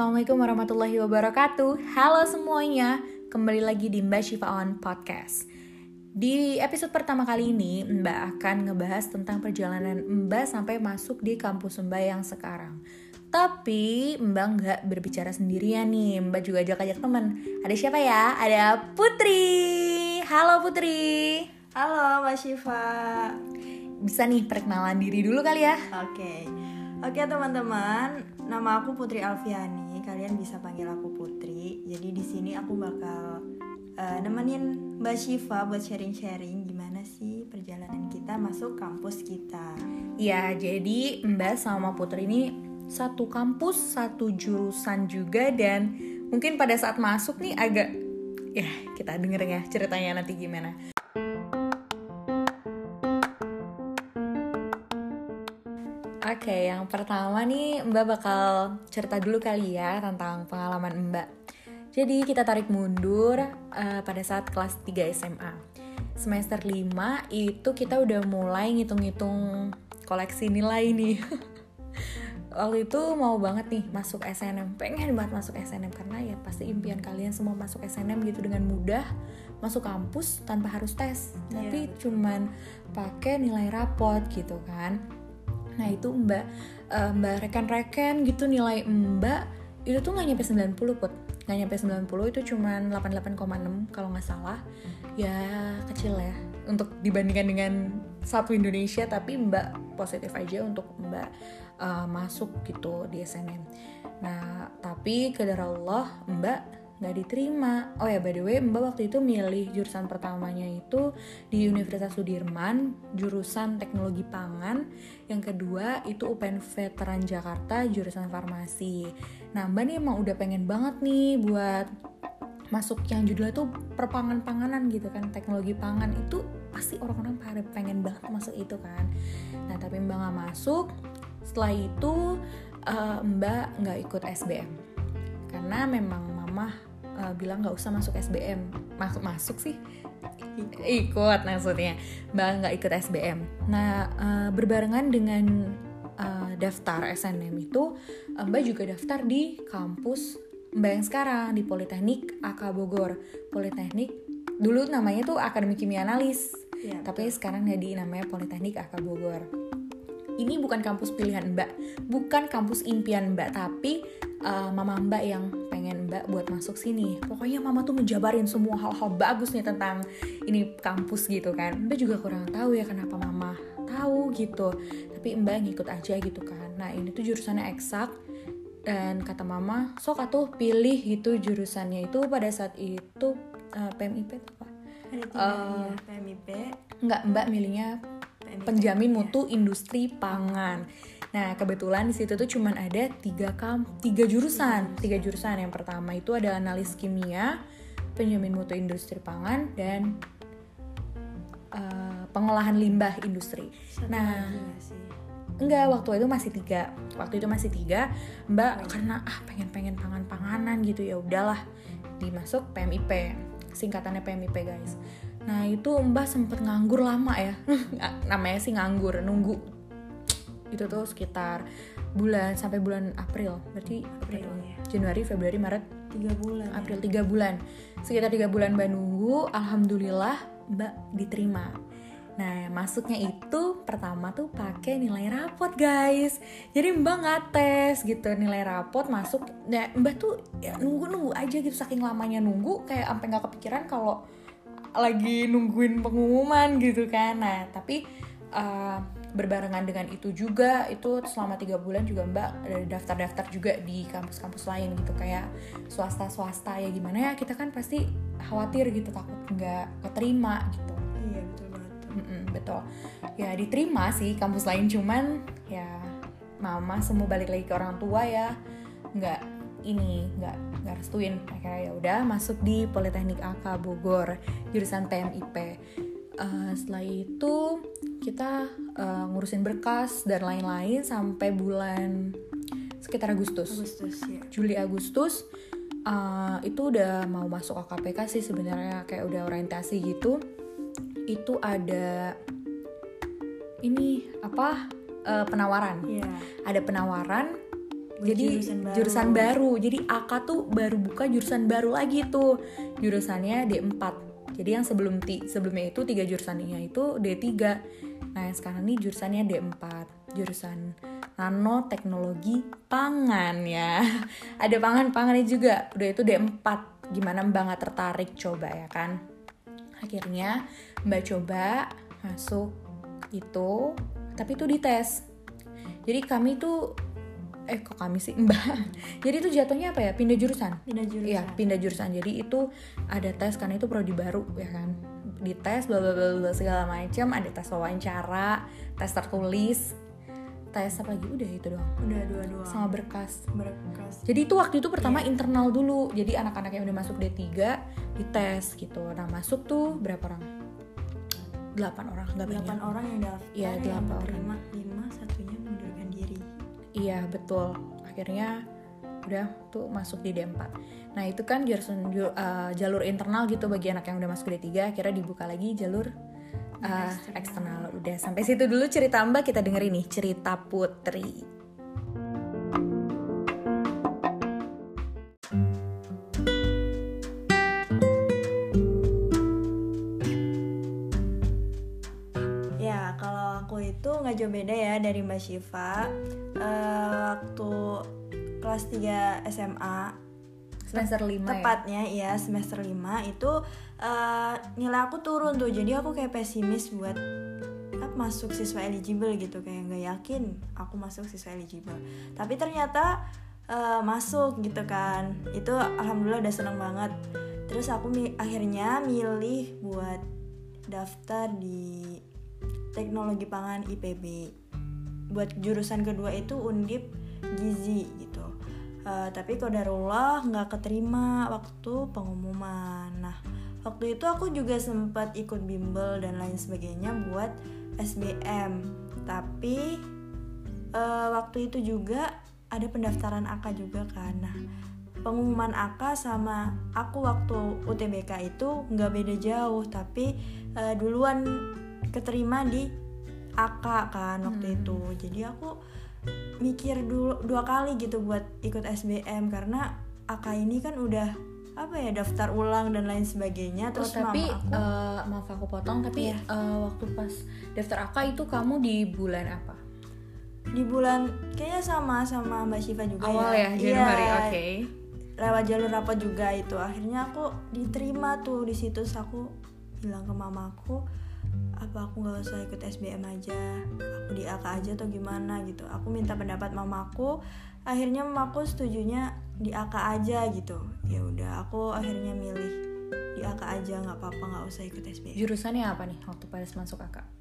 Assalamualaikum warahmatullahi wabarakatuh Halo semuanya Kembali lagi di Mbak Shifa On Podcast Di episode pertama kali ini Mbak akan ngebahas tentang perjalanan Mbak sampai masuk di kampus Mbak yang sekarang tapi Mbak nggak berbicara sendirian nih, Mbak juga ajak-ajak temen. Ada siapa ya? Ada Putri. Halo Putri. Halo Mbak Syifa. Bisa nih perkenalan diri dulu kali ya? Oke. Oke teman-teman, nama aku Putri Alfiani. Kalian bisa panggil aku Putri. Jadi di sini aku bakal uh, nemenin Mbak Syifa buat sharing-sharing gimana sih perjalanan kita masuk kampus kita. Ya, jadi Mbak sama Putri ini satu kampus, satu jurusan juga dan mungkin pada saat masuk nih agak ya kita denger ya ceritanya nanti gimana. Oke, okay, yang pertama nih Mbak bakal cerita dulu kali ya tentang pengalaman Mbak. Jadi kita tarik mundur uh, pada saat kelas 3 SMA. Semester 5 itu kita udah mulai ngitung-ngitung koleksi nilai nih. waktu itu mau banget nih masuk SNM pengen banget masuk SNM karena ya pasti impian kalian semua masuk SNM gitu dengan mudah masuk kampus tanpa harus tes yeah. tapi cuman pakai nilai rapot gitu kan nah itu mbak uh, mbak rekan-rekan gitu nilai mbak itu tuh nggak nyampe 90 put. Nggak nyampe 90 itu cuman 88,6 kalau nggak salah. Ya kecil ya. Untuk dibandingkan dengan satu Indonesia tapi mbak positif aja untuk mbak uh, masuk gitu di SNM. Nah, tapi kedar Allah Mbak nggak diterima. Oh ya, by the way, Mbak waktu itu milih jurusan pertamanya itu di Universitas Sudirman, jurusan Teknologi Pangan. Yang kedua itu UPN Veteran Jakarta, jurusan Farmasi. Nah, Mbak nih emang udah pengen banget nih buat masuk yang judulnya tuh perpangan-panganan gitu kan teknologi pangan itu pasti orang-orang pada pengen banget masuk itu kan nah tapi mbak nggak masuk setelah itu uh, Mbak nggak ikut SBM karena memang Mama uh, bilang nggak usah masuk SBM masuk masuk sih. Ikut. Maksudnya. Mbak nggak ikut SBM nah uh, berbarengan dengan uh, daftar SNM itu Mbak juga daftar di kampus Mbak yang sekarang di Politeknik AK Bogor. Politeknik dulu namanya tuh Akademi Kimia Analis. Ya, tapi sekarang jadi namanya Politeknik AK Bogor. Ini bukan kampus pilihan Mbak, bukan kampus impian Mbak, tapi uh, mama Mbak yang pengen Mbak buat masuk sini. Pokoknya mama tuh menjabarin semua hal-hal bagus nih tentang ini kampus gitu kan. Mbak juga kurang tahu ya kenapa mama tahu gitu. Tapi Mbak ngikut aja gitu kan. Nah ini tuh jurusannya eksak dan kata mama sok atuh pilih gitu jurusannya itu pada saat itu uh, PMIP apa? Uh, PMIP. Enggak, Mbak milihnya penjamin mutu industri pangan. Nah kebetulan di situ tuh cuman ada tiga kam tiga jurusan, tiga jurusan. Yang pertama itu ada analis kimia, penjamin mutu industri pangan dan uh, pengolahan limbah industri. Satu nah enggak waktu itu masih tiga. Waktu itu masih tiga. Mbak karena ah pengen pengen pangan panganan gitu ya udahlah. Dimasuk PMIP singkatannya PMIP guys Nah itu Mbah sempet nganggur lama ya Namanya sih nganggur, nunggu Itu tuh sekitar bulan sampai bulan April Berarti April, ya. Januari, Februari, Maret tiga bulan ya. April tiga bulan Sekitar tiga bulan Mbak nunggu Alhamdulillah Mbak diterima Nah, masuknya itu pertama tuh pakai nilai rapot, guys. Jadi Mbak nggak tes gitu nilai rapot masuk. Nah, Mbak tuh ya, nunggu-nunggu aja gitu saking lamanya nunggu kayak sampai nggak kepikiran kalau lagi nungguin pengumuman gitu kan. Nah tapi uh, berbarengan dengan itu juga itu selama tiga bulan juga mbak ada daftar-daftar juga di kampus-kampus lain gitu. Kayak swasta-swasta ya gimana ya kita kan pasti khawatir gitu takut nggak keterima gitu. Iya betul banget. Mm -mm, betul. Ya diterima sih kampus lain cuman ya mama semua balik lagi ke orang tua ya nggak ini nggak nggak restuin. Akhirnya ya udah masuk di Politeknik AK Bogor jurusan PMIP uh, eh, setelah itu kita uh, ngurusin berkas dan lain-lain sampai bulan sekitar Agustus, Agustus ya. Juli Agustus uh, itu udah mau masuk AKPK sih sebenarnya kayak udah orientasi gitu. Itu ada ini apa uh, penawaran. Yeah. ada penawaran jadi jurusan baru. jurusan baru. Jadi AK tuh baru buka jurusan baru lagi tuh. Jurusannya D4. Jadi yang sebelum ti sebelumnya itu tiga jurusannya itu D3. Nah, yang sekarang nih jurusannya D4. Jurusan nanoteknologi pangan ya. Ada pangan-pangannya juga. Udah itu D4. Gimana Mbak nggak tertarik coba ya kan? Akhirnya Mbak coba masuk itu, tapi itu dites. Jadi kami tuh eh kok kami sih Mbak. Jadi itu jatuhnya apa ya? Pindah jurusan. pindah jurusan Iya, pindah jurusan. Jadi itu ada tes karena itu prodi baru ya kan. Dites bla bla bla bla segala macam, ada tes wawancara, tes tertulis, tes apa lagi udah itu doang. udah dua-dua Sama berkas. berkas Jadi itu waktu itu pertama internal dulu. Jadi anak-anak yang udah masuk D3 dites gitu. Nah, masuk tuh berapa orang? 8 orang, nggak banyak. delapan orang yang daftar yang delapan orang. lima mengundurkan diri Iya betul. Akhirnya udah tuh masuk di D4. Nah itu kan jurusan ju- uh, jalur internal gitu bagi anak yang udah masuk D3. Akhirnya dibuka lagi jalur uh, eksternal. Udah sampai situ dulu cerita Mbak kita dengerin nih cerita Putri. Nggak jauh beda ya dari Mbak Syifa. Eh, waktu kelas 3 SMA, Semester 5 ya. tepatnya ya semester 5 itu eh, nilai aku turun tuh. Jadi aku kayak pesimis buat apa, masuk siswa eligible gitu kayak nggak yakin aku masuk siswa eligible. Tapi ternyata eh, masuk gitu kan. Itu alhamdulillah udah seneng banget. Terus aku mi- akhirnya milih buat daftar di teknologi pangan IPB buat jurusan kedua itu undip gizi gitu. Eh, tapi kodarullah nggak keterima waktu pengumuman. Nah waktu itu aku juga sempat ikut bimbel dan lain sebagainya buat SBM tapi eh, waktu itu juga ada pendaftaran AK juga kan. Nah pengumuman AK sama aku waktu UTBK itu nggak beda jauh. Tapi eh, duluan keterima di AK kan waktu itu jadi aku mikir dulu dua kali gitu buat ikut SBM karena AK ini kan udah apa ya daftar ulang dan lain sebagainya Oh, terus tapi mama aku uh, maaf aku potong tapi Iya. uh, waktu pas daftar AK itu kamu di bulan apa? di bulan kayaknya sama sama Mbak Syifa juga Awal ya, ya Januari. Iya, Oke. lewat jalur rapat juga itu akhirnya aku diterima tuh di situ aku bilang ke mamaku apa aku nggak usah ikut SBM aja? Aku di AK aja atau gimana gitu? Aku minta pendapat mamaku akhirnya mamaku setujunya di AK aja gitu. Ya udah aku akhirnya milih di AK aja. Nggak apa-apa nggak usah ikut SBM Jurusannya apa nih waktu pas masuk AK?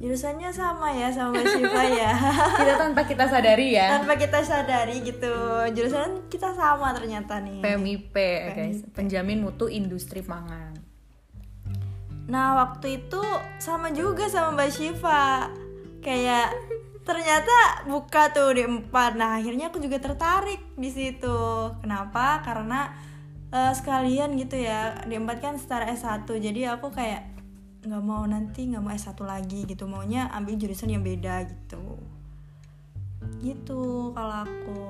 jurusannya sama ya sama Syifa ya. Kita tanpa kita sadari ya. tanpa kita sadari gitu. Jurusan kita sama ternyata nih. PMIP guys, penjamin mutu industri pangan. Nah waktu itu sama juga sama Mbak Syifa. Kayak ternyata buka tuh di empat. Nah akhirnya aku juga tertarik di situ. Kenapa? Karena eh, sekalian gitu ya. Di empat kan setara S1 Jadi aku kayak nggak mau nanti nggak mau S1 lagi gitu. Maunya ambil jurusan yang beda gitu. Gitu kalau aku.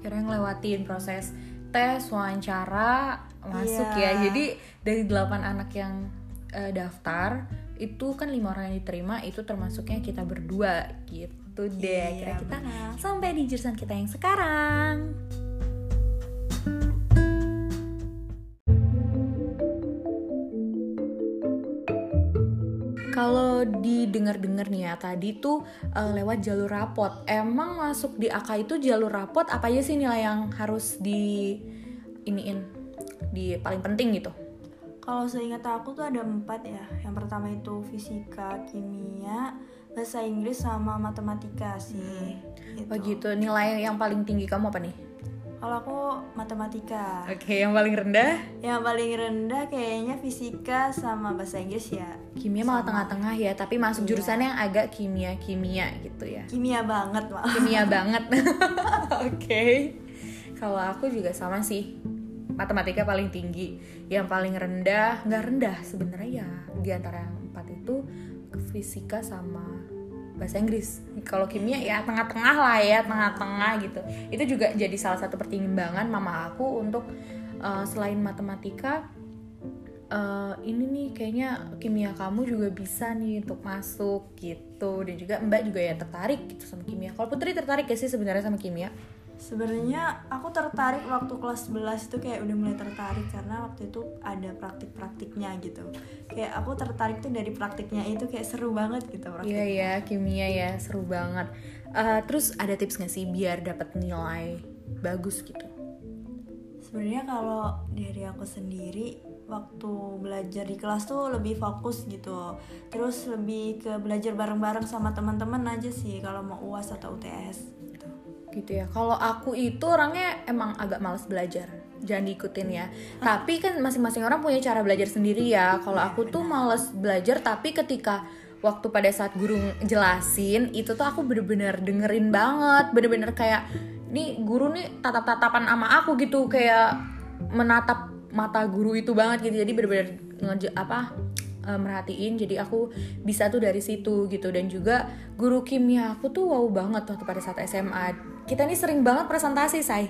Akhirnya ngelewatin proses tes, wawancara, masuk Iya. ya. Jadi dari 8 anak yang eh, daftar itu kan lima orang yang diterima itu termasuknya kita berdua gitu deh. Iya, Kira kita benar. sampai di jurusan kita yang sekarang. Kalau didengar-dengar nih ya tadi tuh eh, lewat jalur rapot. Emang masuk di AK itu jalur rapot apa aja sih nilai yang harus di iniin di paling penting gitu? Kalau seingat aku tuh ada empat ya. Yang pertama itu fisika, kimia, bahasa Inggris sama matematika sih. Gitu. Oh gitu. Nilai yang paling tinggi kamu apa nih? Kalau aku matematika. Oke, yang paling rendah Yang paling rendah kayaknya fisika sama bahasa Inggris ya. kimia malah tengah-tengah ya, tapi masuk Iya. jurusan yang agak kimia-kimia gitu ya. Kimia banget malah. Kimia banget. Oke. Kalau aku juga sama sih. Matematika paling tinggi. Yang paling rendah, nggak rendah sebenarnya ya. Di antara yang empat itu fisika sama bahasa Inggris kalau kimia ya tengah-tengah lah ya tengah-tengah gitu itu juga jadi salah satu pertimbangan mama aku untuk uh, selain matematika uh, ini nih kayaknya kimia kamu juga bisa nih untuk masuk gitu dan juga mbak juga ya tertarik gitu sama kimia kalau putri tertarik gak sih sebenarnya sama kimia Sebenarnya aku tertarik waktu kelas 11 itu kayak udah mulai tertarik karena waktu itu ada praktik-praktiknya gitu. Kayak aku tertarik tuh dari praktiknya itu kayak seru banget gitu Iya ya, kimia ya seru banget. Uh, terus ada tips gak sih biar dapat nilai bagus gitu? Sebenarnya kalau dari aku sendiri waktu belajar di kelas tuh lebih fokus gitu terus lebih ke belajar bareng-bareng sama teman-teman aja sih kalau mau uas atau UTS gitu ya. Kalau aku itu orangnya emang agak males belajar jangan diikutin ya. Tapi kan masing-masing orang punya cara belajar sendiri ya. Kalau aku tuh males belajar tapi ketika waktu pada saat guru jelasin itu tuh aku bener-bener dengerin banget. Bener-bener kayak nih guru nih tatap-tatapan sama aku gitu. Kayak menatap mata guru itu banget gitu. Jadi bener-bener apa uh, merhatiin. Jadi aku bisa tuh dari situ gitu. Dan juga guru kimia aku tuh wow banget waktu pada saat SMA kita ini sering banget presentasi say.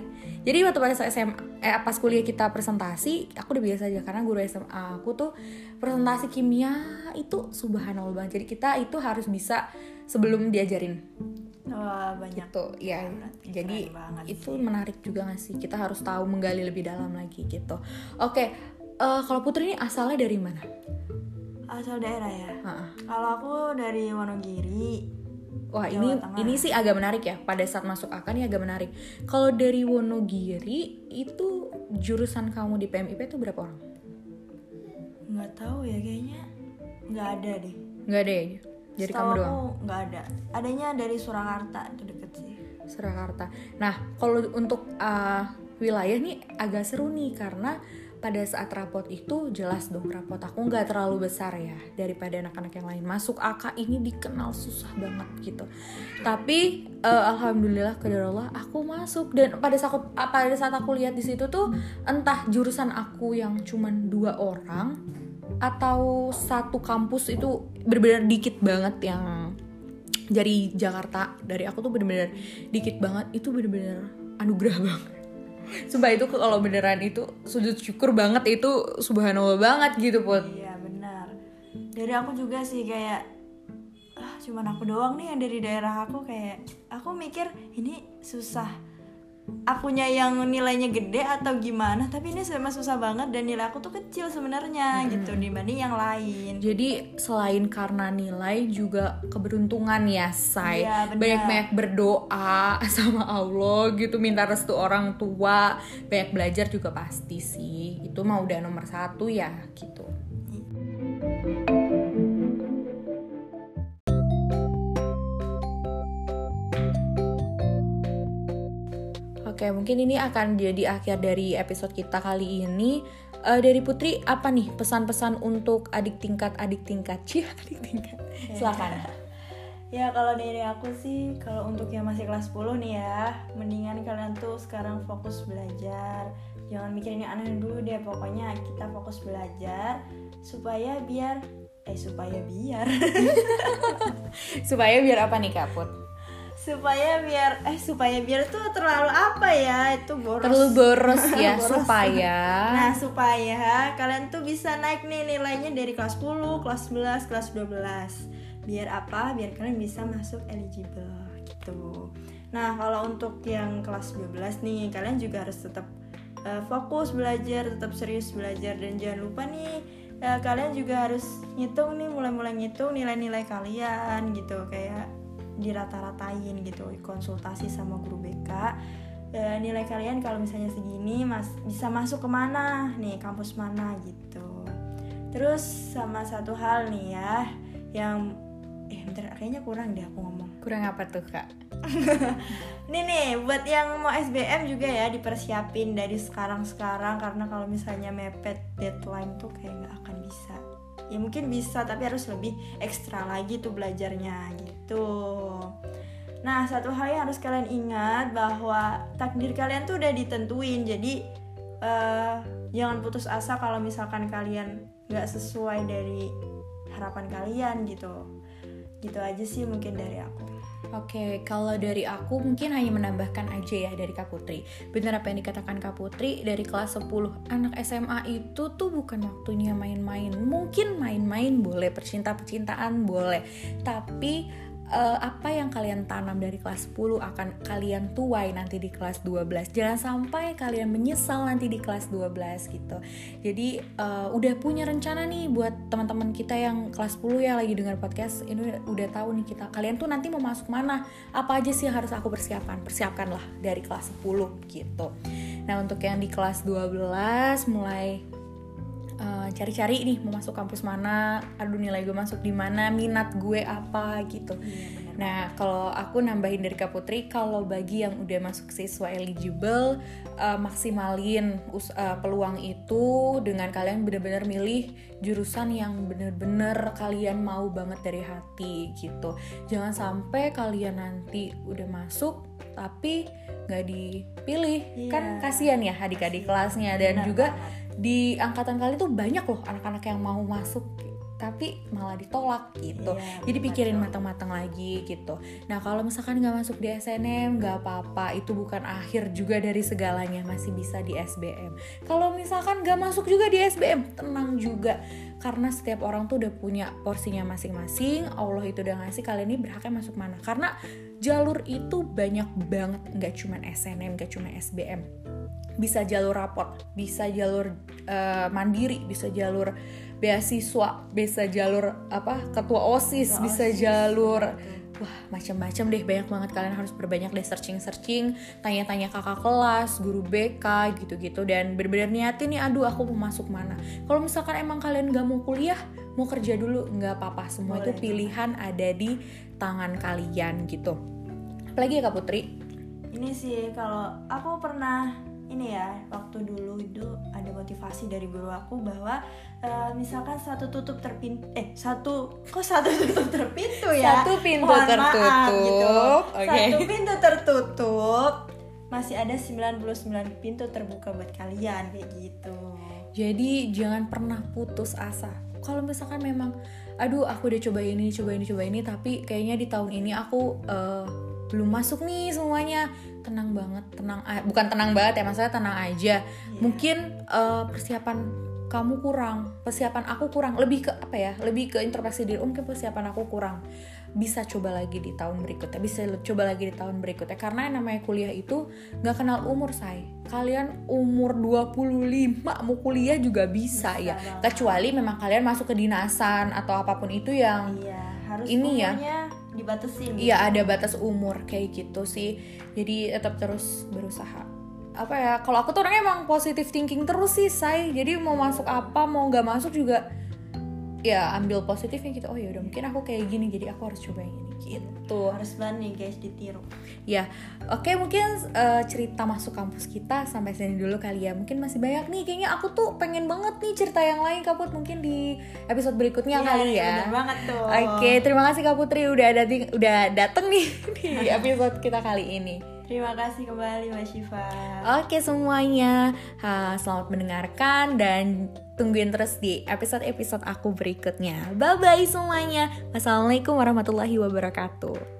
Jadi waktu pada saat SMA eh, pas kuliah kita presentasi aku udah biasa aja. Karena guru SMA aku tuh presentasi kimia itu subhanallah banget. Jadi kita itu harus bisa sebelum diajarin. Wah banyak. Gitu ya jadi itu sih. menarik juga gak sih? Kita harus tahu menggali lebih dalam lagi gitu. Oke uh, kalau Putri ini asalnya dari mana asal daerah ya kalau aku dari Wonogiri Wah Jawa ini Tengah. ini sih agak menarik ya pada saat masuk akal ini agak menarik. Kalau dari Wonogiri itu jurusan kamu di PMIP itu berapa orang? Nggak tahu ya kayaknya nggak ada deh. Nggak ada ya? Jadi kamu doang? aku nggak ada. Adanya dari Surakarta itu deket sih. Surakarta. Nah kalau untuk uh, wilayah nih agak seru nih karena pada saat rapot itu jelas dong rapot aku nggak terlalu besar ya. Daripada anak-anak yang lain. Masuk AK ini dikenal susah banget gitu. Tapi uh, alhamdulillah Allah aku masuk. Dan pada saat aku, pada saat aku lihat di situ tuh entah jurusan aku yang cuman dua orang atau satu kampus itu benar-benar dikit banget yang dari Jakarta dari aku tuh bener-bener dikit banget itu bener-bener anugerah banget Sumpah itu kalau beneran itu sujud syukur banget itu subhanallah banget gitu put. Iya benar. Dari aku juga sih kayak ah cuman aku doang nih yang dari daerah aku kayak Aku mikir ini susah akunya yang nilainya gede atau gimana tapi ini memang susah banget dan nilai aku tuh kecil sebenarnya hmm. gitu dibanding yang lain. Jadi selain karena nilai juga keberuntungan ya say ya, banyak-banyak berdoa sama Allah gitu minta restu orang tua. Banyak belajar juga pasti sih. Itu mah udah nomor satu ya gitu Oke, mungkin ini akan jadi akhir dari episode kita kali ini. Uh, dari Putri, apa nih pesan-pesan untuk adik tingkat adik tingkat? Cia, adik tingkat. Silakan. ya kalau dari aku sih, kalau untuk yang masih kelas 10 nih ya, mendingan kalian tuh sekarang fokus belajar. Jangan mikirin yang aneh dulu deh, pokoknya kita fokus belajar supaya biar eh supaya biar supaya biar apa nih Kak Put? Supaya biar eh supaya biar tuh terlalu apa ya itu boros. Terlalu boros ya boros. supaya. Nah supaya kalian tuh bisa naik nih nilainya dari kelas 10 kelas 11 kelas 12 biar apa? Biar kalian bisa masuk eligible gitu. Nah kalau untuk yang kelas 12 nih kalian juga harus tetap uh, fokus belajar tetap serius belajar. Dan jangan lupa nih uh, kalian juga harus ngitung nih mulai-mulai ngitung nilai-nilai kalian gitu. Kayak dirata-ratain gitu konsultasi sama guru BK e, nilai kalian kalau misalnya segini mas bisa masuk ke mana nih kampus mana gitu. Terus sama satu hal nih ya yang eh bentar kayaknya kurang deh aku ngomong. Kurang apa tuh kak? Ini nih buat yang mau SBM juga ya dipersiapin dari sekarang sekarang karena kalau misalnya mepet deadline tuh kayak nggak akan bisa. Ya mungkin bisa tapi harus lebih ekstra lagi tuh belajarnya gitu nah satu hal yang harus kalian ingat bahwa takdir kalian tuh udah ditentuin jadi uh, jangan putus asa kalau misalkan kalian nggak sesuai dari harapan kalian gitu gitu aja sih mungkin dari aku Oke, kalau dari aku mungkin hanya menambahkan aja ya dari Kak Putri. Benar apa yang dikatakan Kak Putri, dari kelas 10 anak SMA itu tuh bukan waktunya main-main. Mungkin main-main boleh, percinta-percintaan boleh. Tapi uh, apa yang kalian tanam dari kelas 10 akan kalian tuai nanti di kelas 12 jangan sampai kalian menyesal nanti di kelas 12 gitu. Jadi uh, udah punya rencana nih buat teman-teman kita yang kelas 10 ya lagi dengar podcast ini udah tahu nih kita kalian tuh nanti mau masuk mana? Apa aja sih harus aku persiapkan persiapkanlah dari kelas 10 gitu. Nah untuk yang di kelas 12 mulai eh, cari-cari nih mau masuk kampus mana, aduh nilai gue masuk di mana, minat gue apa gitu. Iya, nah kalau aku nambahin dari Kak Putri, kalau bagi yang udah masuk siswa eligible, uh, maksimalin uh, peluang itu dengan kalian bener-bener milih jurusan yang bener-bener kalian mau banget dari hati gitu. Jangan sampai kalian nanti udah masuk tapi nggak dipilih, yeah. kan kasihan ya adik-adik kelasnya dan Benar juga di angkatan kali tuh banyak loh anak-anak yang mau masuk tapi malah ditolak gitu. Iya, jadi pikirin matang-matang lagi gitu. Nah kalau misalkan nggak masuk di SNM nggak apa-apa. Itu bukan akhir juga dari segalanya masih bisa di SBM kalau misalkan nggak masuk juga di SBM tenang juga karena setiap orang tuh udah punya porsinya masing-masing Allah itu udah ngasih kalian ini berhaknya masuk mana. Karena jalur itu banyak banget nggak cuma SNM nggak cuma SBM bisa jalur raport, bisa jalur uh, mandiri, bisa jalur beasiswa, bisa jalur apa ketua osis, bisa jalur wah macam-macam deh. Banyak banget. Kalian harus berbanyak deh searching searching tanya-tanya kakak kelas guru BK gitu-gitu. Dan bener-bener niatin nih aduh aku mau masuk mana? Kalau misalkan emang kalian gak mau kuliah mau kerja dulu nggak apa-apa. Semua Boleh. itu pilihan ada di tangan kalian gitu. Apalagi ya kak Putri? Ini sih kalau aku pernah ini ya waktu dulu itu ada motivasi dari guru aku bahwa uh, misalkan satu tutup terpintu eh satu kok satu tutup terpintu ya? Satu pintu Mohon tertutup. maaf, gitu. Okay. satu pintu tertutup masih ada 99 pintu terbuka buat kalian kayak gitu. Jadi jangan pernah putus asa. Kalau misalkan memang aduh aku udah coba ini coba ini coba ini tapi kayaknya di tahun ini aku uh, belum masuk nih semuanya. Tenang banget tenang bukan tenang banget ya maksudnya tenang aja. Yeah. mungkin uh, persiapan kamu kurang persiapan aku kurang. Lebih ke apa ya lebih ke introspeksi diri. Mungkin persiapan aku kurang. Bisa coba lagi di tahun berikutnya bisa coba lagi di tahun berikutnya. Karena yang namanya kuliah itu nggak kenal umur say. Kalian umur 25 mau kuliah juga bisa, bisa ya. banget. kecuali memang kalian masuk ke dinasan atau apa pun itu yang iya, harus ini ya dibatasin iya ada batas umur kayak gitu sih. Jadi tetap terus berusaha. Apa ya kalau aku tuh orangnya emang positive thinking terus sih say jadi mau masuk apa mau nggak masuk juga ya ambil positifnya gitu oh ya udah mungkin aku kayak gini jadi aku harus coba yang ini gitu. Harus berani guys ditiru. Ya oke okay, mungkin uh, cerita masuk kampus kita sampai sini dulu kali ya. Mungkin masih banyak nih kayaknya aku tuh pengen banget nih cerita yang lain kaput mungkin di episode berikutnya ya, kali ya. banget tuh. Oke okay, terima kasih kak Putri udah ada udah dateng nih di episode kita kali ini Terima kasih kembali Mbak Syifa. Oke semuanya, selamat mendengarkan dan tungguin terus di episode-episode aku berikutnya. Bye bye semuanya. Wassalamualaikum warahmatullahi wabarakatuh.